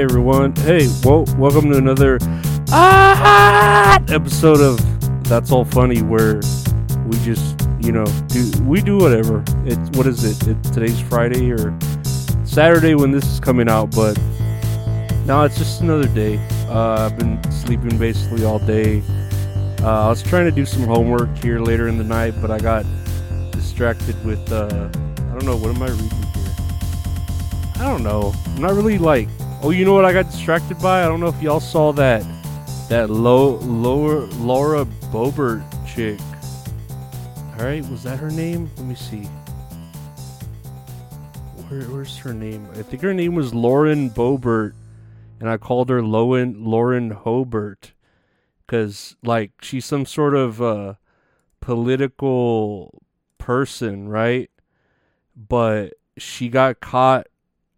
Hey everyone. Hey, welcome to another ah, episode of That's All Funny where we just, you know, do we do whatever. It's what is it? it today's Friday or Saturday when this is coming out, but no, it's just another day. Uh, I've been sleeping basically all day. Uh, I was trying to do some homework here later in the night, but I got distracted with uh, I don't know what am I reading here. I don't know. I'm not really like Oh, you know what I got distracted by? I don't know if y'all saw that that low lower Laura Boebert chick. All right, was that her name? Let me see. Where, where's her name? I think her name was Lauren Boebert, and I called her Lauren Lauren Hoebert, because like she's some sort of uh, political person, right? But she got caught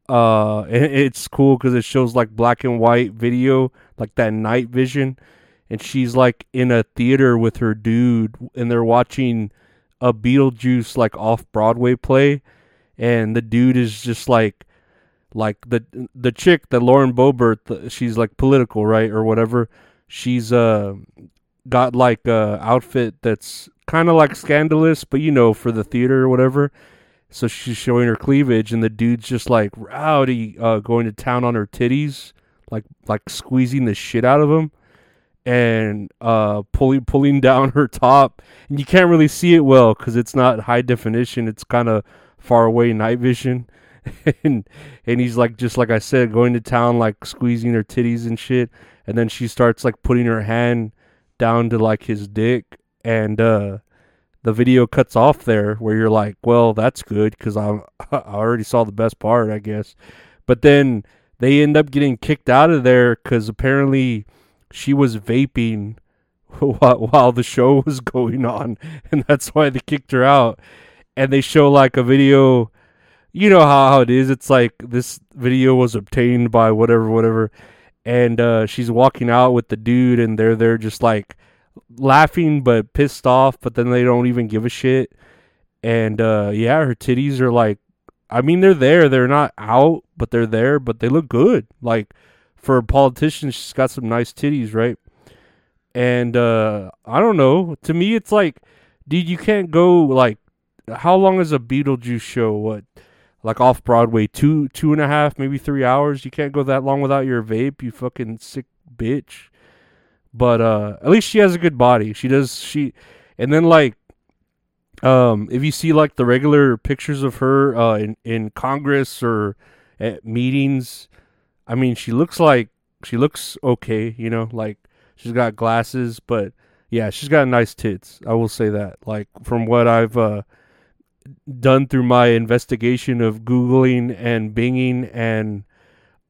uh it's cool because it shows like black and white video like that night vision. And she's like in a theater with her dude and they're watching a beetlejuice like off broadway play. And the dude is just like like the the chick that lauren boebert she's like political right or whatever. She's uh got like a outfit that's kind of like scandalous but you know for the theater or whatever so she's showing her cleavage, and the dude's just like rowdy, uh, going to town on her titties, like like squeezing the shit out of them, and uh, pulling pulling down her top, and you can't really see it well because it's not high definition. It's kind of far away night vision, and and he's like just like I said, going to town like squeezing her titties and shit, and then she starts like putting her hand down to like his dick, and uh the video cuts off there where you're like, well, that's good because I I already saw the best part, I guess. But then they end up getting kicked out of there because apparently she was vaping while, while the show was going on, and that's why they kicked her out. And they show like a video. You know how, how it is. It's like this video was obtained by whatever, whatever, and uh, she's walking out with the dude, and they're there just like laughing but pissed off, but then they don't even give a shit. And uh, yeah, her titties are like, I mean, they're there. They're not out, but they're there. But they look good. Like for a politician, she's got some nice titties, right? And uh, I don't know. To me, it's like, dude, you can't go like. How long is a Beetlejuice show? What, like off Broadway? Two, two and a half, maybe three hours. You can't go that long without your vape. You fucking sick bitch. But uh, at least she has a good body. She does she, and then like, um, if you see like the regular pictures of her uh, in in Congress or at meetings, I mean, she looks like she looks okay. You know, like she's got glasses, but yeah, she's got nice tits. I will say that. Like from what I've uh, done through my investigation of googling and binging and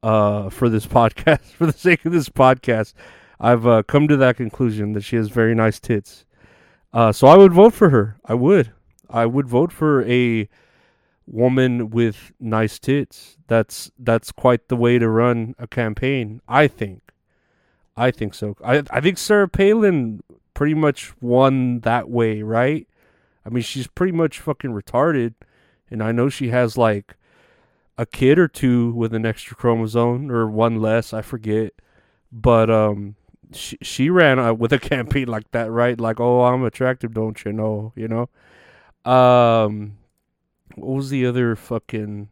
uh, for this podcast, for the sake of this podcast, I've uh, come to that conclusion that she has very nice tits. Uh, so I would vote for her. I would. I would vote for a woman with nice tits. That's that's quite the way to run a campaign. I think. I think so. I I think Sarah Palin pretty much won that way, right? I mean, she's pretty much fucking retarded, and I know she has like a kid or two with an extra chromosome or one less. I forget, but um, she, she ran uh, with a campaign like that, right? Like, oh, I'm attractive, don't you know? You know. Um, what was the other fucking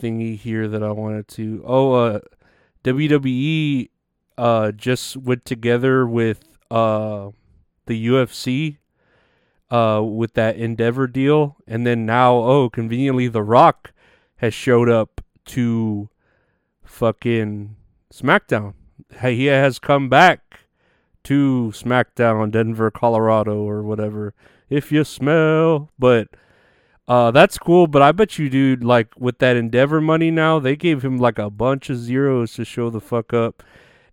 thingy here that I wanted to? Oh, uh, WWE uh just went together with uh the UFC uh with that Endeavor deal, and then now, oh, conveniently, The Rock has showed up to fucking SmackDown he has come back to SmackDown, Denver, Colorado, or whatever. If you smell, but uh, that's cool. But I bet you, dude, like with that Endeavor money now, they gave him like a bunch of zeros to show the fuck up.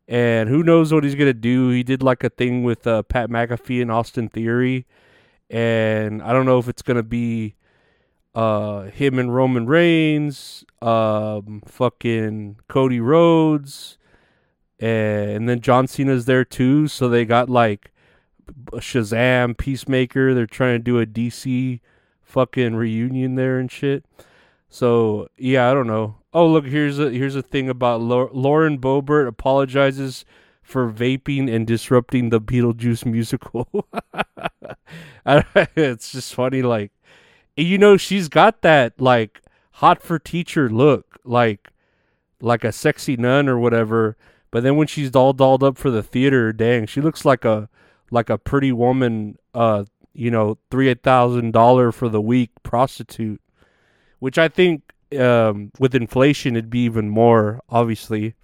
And who knows what he's gonna do? He did like a thing with uh, Pat McAfee and Austin Theory, and I don't know if it's gonna be uh, him and Roman Reigns, um, fucking Cody Rhodes, and then John Cena's there too. So they got like Shazam, Peacemaker. They're trying to do a DC fucking reunion there and shit. So yeah, I don't know. Oh, look, here's a here's a thing about Lauren Boebert apologizes for vaping and disrupting the Beetlejuice musical. it's just funny, like you know, she's got that like hot for teacher look, like like a sexy nun or whatever. But then when she's all dolled up for the theater, dang, she looks like a like a pretty woman. Uh, you know, three thousand dollar for the week prostitute, which I think um, with inflation it'd be even more. Obviously,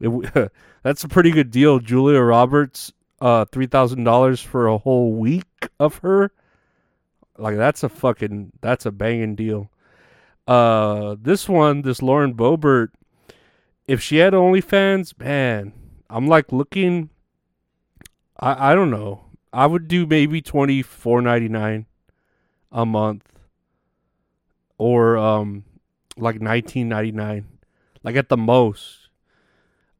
it, that's a pretty good deal. Julia Roberts, uh, three thousand dollars for a whole week of her. Like that's a fucking that's a banging deal. Uh, this one, this Lauren Boebert, if she had OnlyFans, man, I'm like looking. I I don't know. I would do maybe twenty four ninety nine a month, or um, like nineteen ninety nine, like at the most.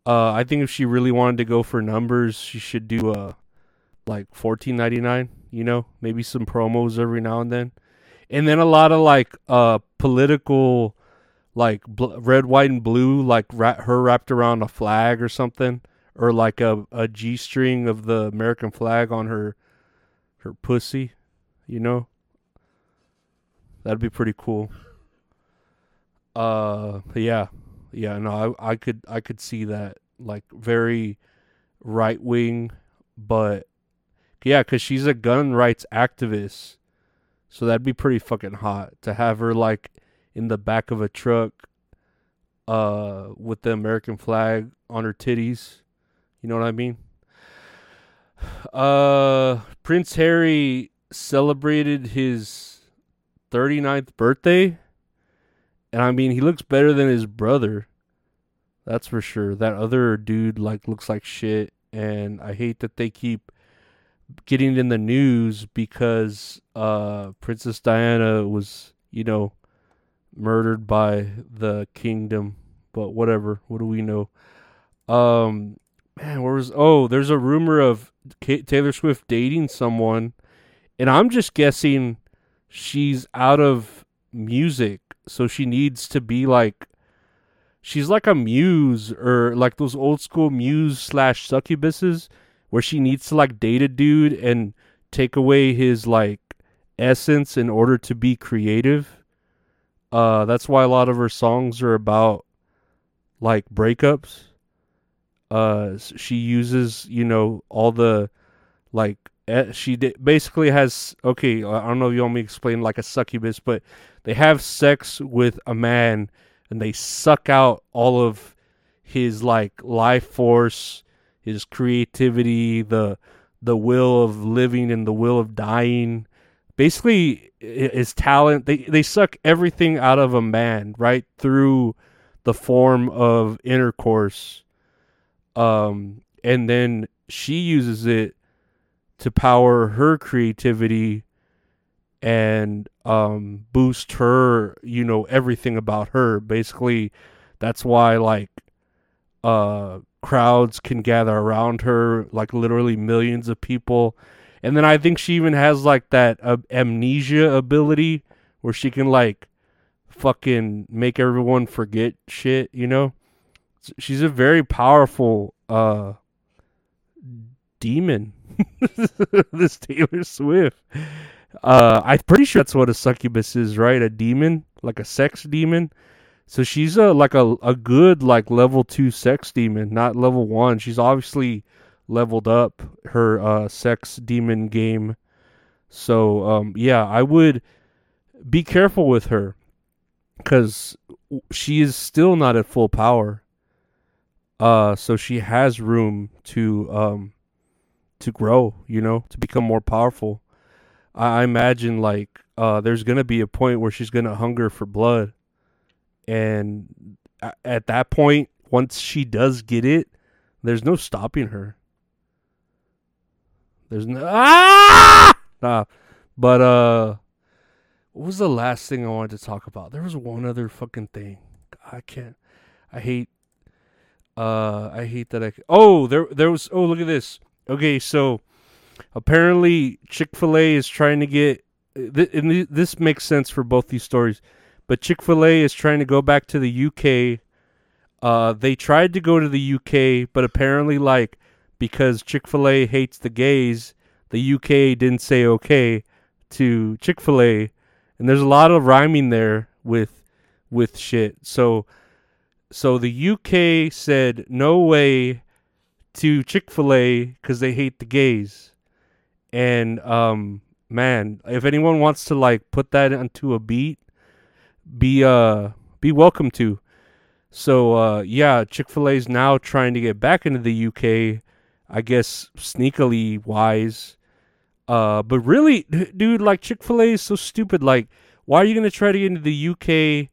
Uh, I think if she really wanted to go for numbers, she should do uh like fourteen ninety nine. You know, maybe some promos every now and then, and then a lot of like uh political, like bl- red, white, and blue, like ra- her wrapped around a flag or something, or like a a g string of the American flag on her her pussy. You know, that'd be pretty cool. Uh, yeah. Yeah, no, I I could I could see that like very right wing, but yeah, because she's a gun rights activist, so that'd be pretty fucking hot to have her like in the back of a truck, uh, with the American flag on her titties. You know what I mean? Uh, Prince Harry celebrated his 39th birthday and I mean, he looks better than his brother. That's for sure. That other dude like looks like shit and I hate that they keep getting in the news because uh Princess Diana was, you know, murdered by the kingdom. But whatever, what do we know? Um man, where was Oh, there's a rumor of Taylor Swift dating someone and I'm just guessing she's out of music so she needs to be like she's like a muse or like those old school muse slash succubuses where she needs to like date a dude and take away his like essence in order to be creative. Uh that's why a lot of her songs are about like breakups. Uh she uses, you know, all the like she basically has okay, I don't know if you want me to explain like a succubus, but they have sex with a man and they suck out all of his like life force, his creativity, the the will of living and the will of dying. Basically his talent. They they suck everything out of a man, right? Through the form of intercourse. Um and then she uses it to power her creativity and um, boost her, you know, everything about her. Basically, that's why like uh, crowds can gather around her, like literally millions of people. And then I think she even has like that uh, amnesia ability where she can like fucking make everyone forget shit, you know? She's a very powerful uh demon. this Taylor Swift. Uh, I'm pretty sure that's what a succubus is, right? A demon, like a sex demon. So she's a like a a good like level two sex demon, not level one. She's obviously leveled up her uh, sex demon game. So um, yeah, I would be careful with her because she is still not at full power. Uh, so she has room to um, to grow, you know, to become more powerful. I, I imagine like uh, there's gonna be a point where she's gonna hunger for blood, and at that point, once she does get it, there's no stopping her. There's no ah, nah. but uh, what was the last thing I wanted to talk about? There was one other fucking thing. I can't. I hate. Uh, I hate that I. Oh, there, there was. Oh, look at this. Okay, so apparently Chick Fil A is trying to get, and this makes sense for both these stories, but Chick Fil A is trying to go back to the UK. Uh, they tried to go to the UK, but apparently, like because Chick Fil A hates the gays, the UK didn't say okay to Chick Fil A, and there's a lot of rhyming there with with shit. So so the UK said no way to Chick Fil A because they hate the gays, and um man, if anyone wants to like put that onto a beat, be uh be welcome to. So uh yeah, Chick Fil A is now trying to get back into the UK, I guess sneakily wise. Uh, but really, dude, like Chick Fil A is so stupid. Like, why are you gonna try to get into the UK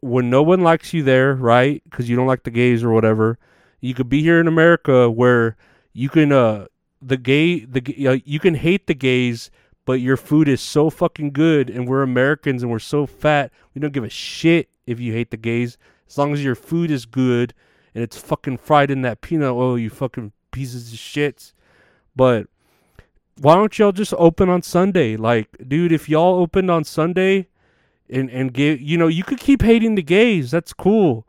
when no one likes you there, right? Because you don't like the gays or whatever. You could be here in America where you can uh the gay the uh, you can hate the gays, but your food is so fucking good, and we're Americans and we're so fat. We don't give a shit if you hate the gays, as long as your food is good and it's fucking fried in that peanut oil. You fucking pieces of shits. But why don't y'all just open on Sunday? Like, dude, if y'all opened on Sunday and and give you know, you could keep hating the gays. That's cool.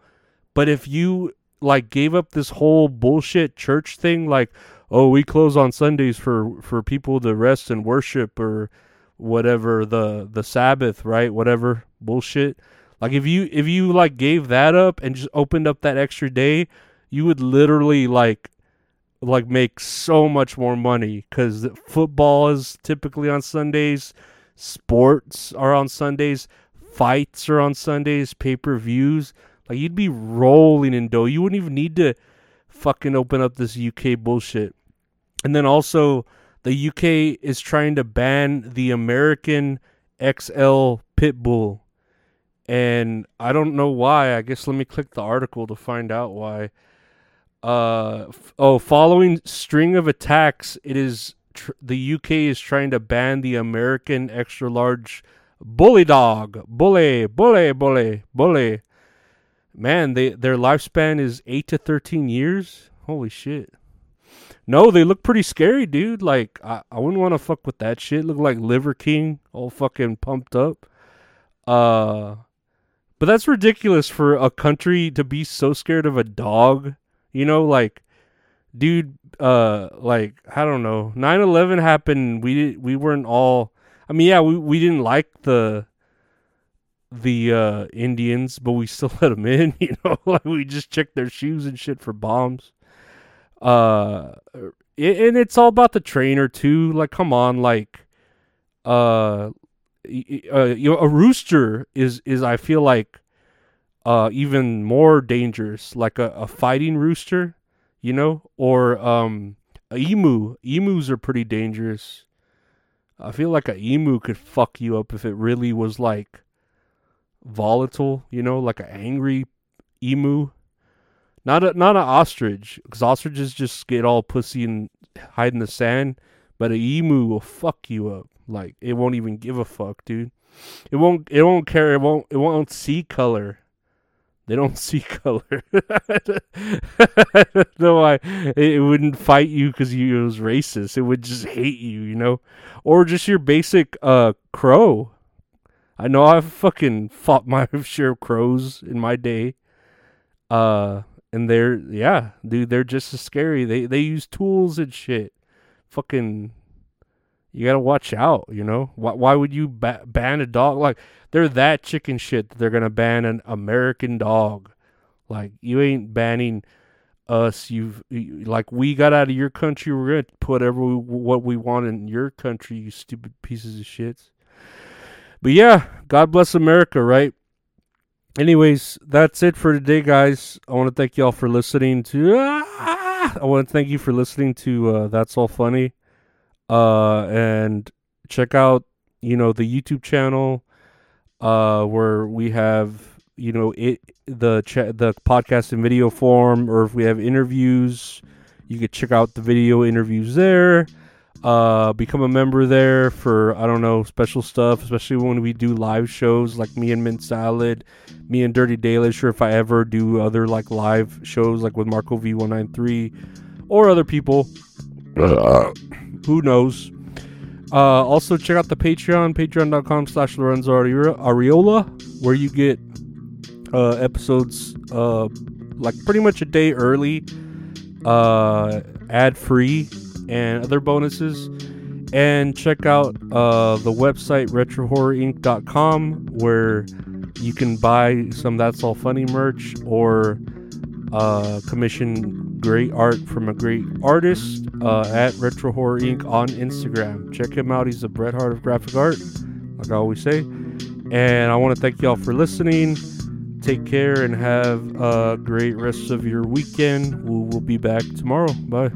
But if you like gave up this whole bullshit church thing like, oh, we close on Sundays for for people to rest and worship or whatever the the Sabbath, right? Whatever bullshit. Like if you if you like gave that up and just opened up that extra day, you would literally like like make so much more money because football is typically on Sundays, sports are on Sundays, fights are on Sundays, pay per views. Like you'd be rolling in dough. You wouldn't even need to fucking open up this UK bullshit. And then also, the UK is trying to ban the American XL pit bull. And I don't know why. I guess let me click the article to find out why. Uh f- oh, following string of attacks, it is tr- the UK is trying to ban the American extra large bully dog. Bully, bully, bully, bully. Man, they their lifespan is 8 to 13 years. Holy shit. No, they look pretty scary, dude. Like I, I wouldn't want to fuck with that shit. Look like Liver King, all fucking pumped up. Uh but that's ridiculous for a country to be so scared of a dog. You know, like dude, uh like I don't know. 9/11 happened. We we weren't all I mean, yeah, we we didn't like the the uh Indians, but we still let them in, you know, like we just checked their shoes and shit for bombs. Uh and it's all about the trainer too. Like come on, like uh, uh you know, a rooster is is I feel like uh even more dangerous, like a, a fighting rooster, you know, or um emu. Emus are pretty dangerous. I feel like a emu could fuck you up if it really was like volatile, you know, like an angry emu. Not a not an ostrich, because ostriches just get all pussy and hide in the sand. But a emu will fuck you up. Like it won't even give a fuck, dude. It won't. It won't care. It won't. It won't see color. They don't see color. I don't know why it wouldn't fight you because you was racist. It would just hate you, you know, or just your basic uh crow. I know I've fucking fought my share of crows in my day. Uh, and they're yeah, dude, they're just as scary. They they use tools and shit. Fucking, you gotta watch out. You know why? Why would you ba- ban a dog? Like they're that chicken shit that they're gonna ban an American dog. Like you ain't banning us. You've you, like we got out of your country. We're gonna put every what we want in your country. You stupid pieces of shits. But yeah, God bless America, right? anyways, that's it for today, guys. I want to thank y'all for listening to. Ah, I want to thank you for listening to uh, That's All Funny. Uh, and check out, you know, the YouTube channel uh, where we have, you know, it the cha- the podcast in video form, or if we have interviews, you could check out the video interviews there. Uh become a member there for i don't know special stuff especially when we do live shows like me and mint salad me and dirty dailish or if i ever do other like live shows like with marco v193 or other people. Uh, who knows Uh, also, check out the Patreon, patreon.com slash Lorenzo Ariola, where you get uh, episodes uh, like pretty much a day early, uh, ad free, and other bonuses. And check out uh, the website retrohorrorinc.com where you can buy some That's All Funny merch or uh, commission great art from a great artist uh, at Retro Horror Inc. on Instagram. Check him out. He's a Bret Hart of graphic art, like I always say. And I want to thank y'all for listening. Take care and have a great rest of your weekend. We will be back tomorrow. Bye.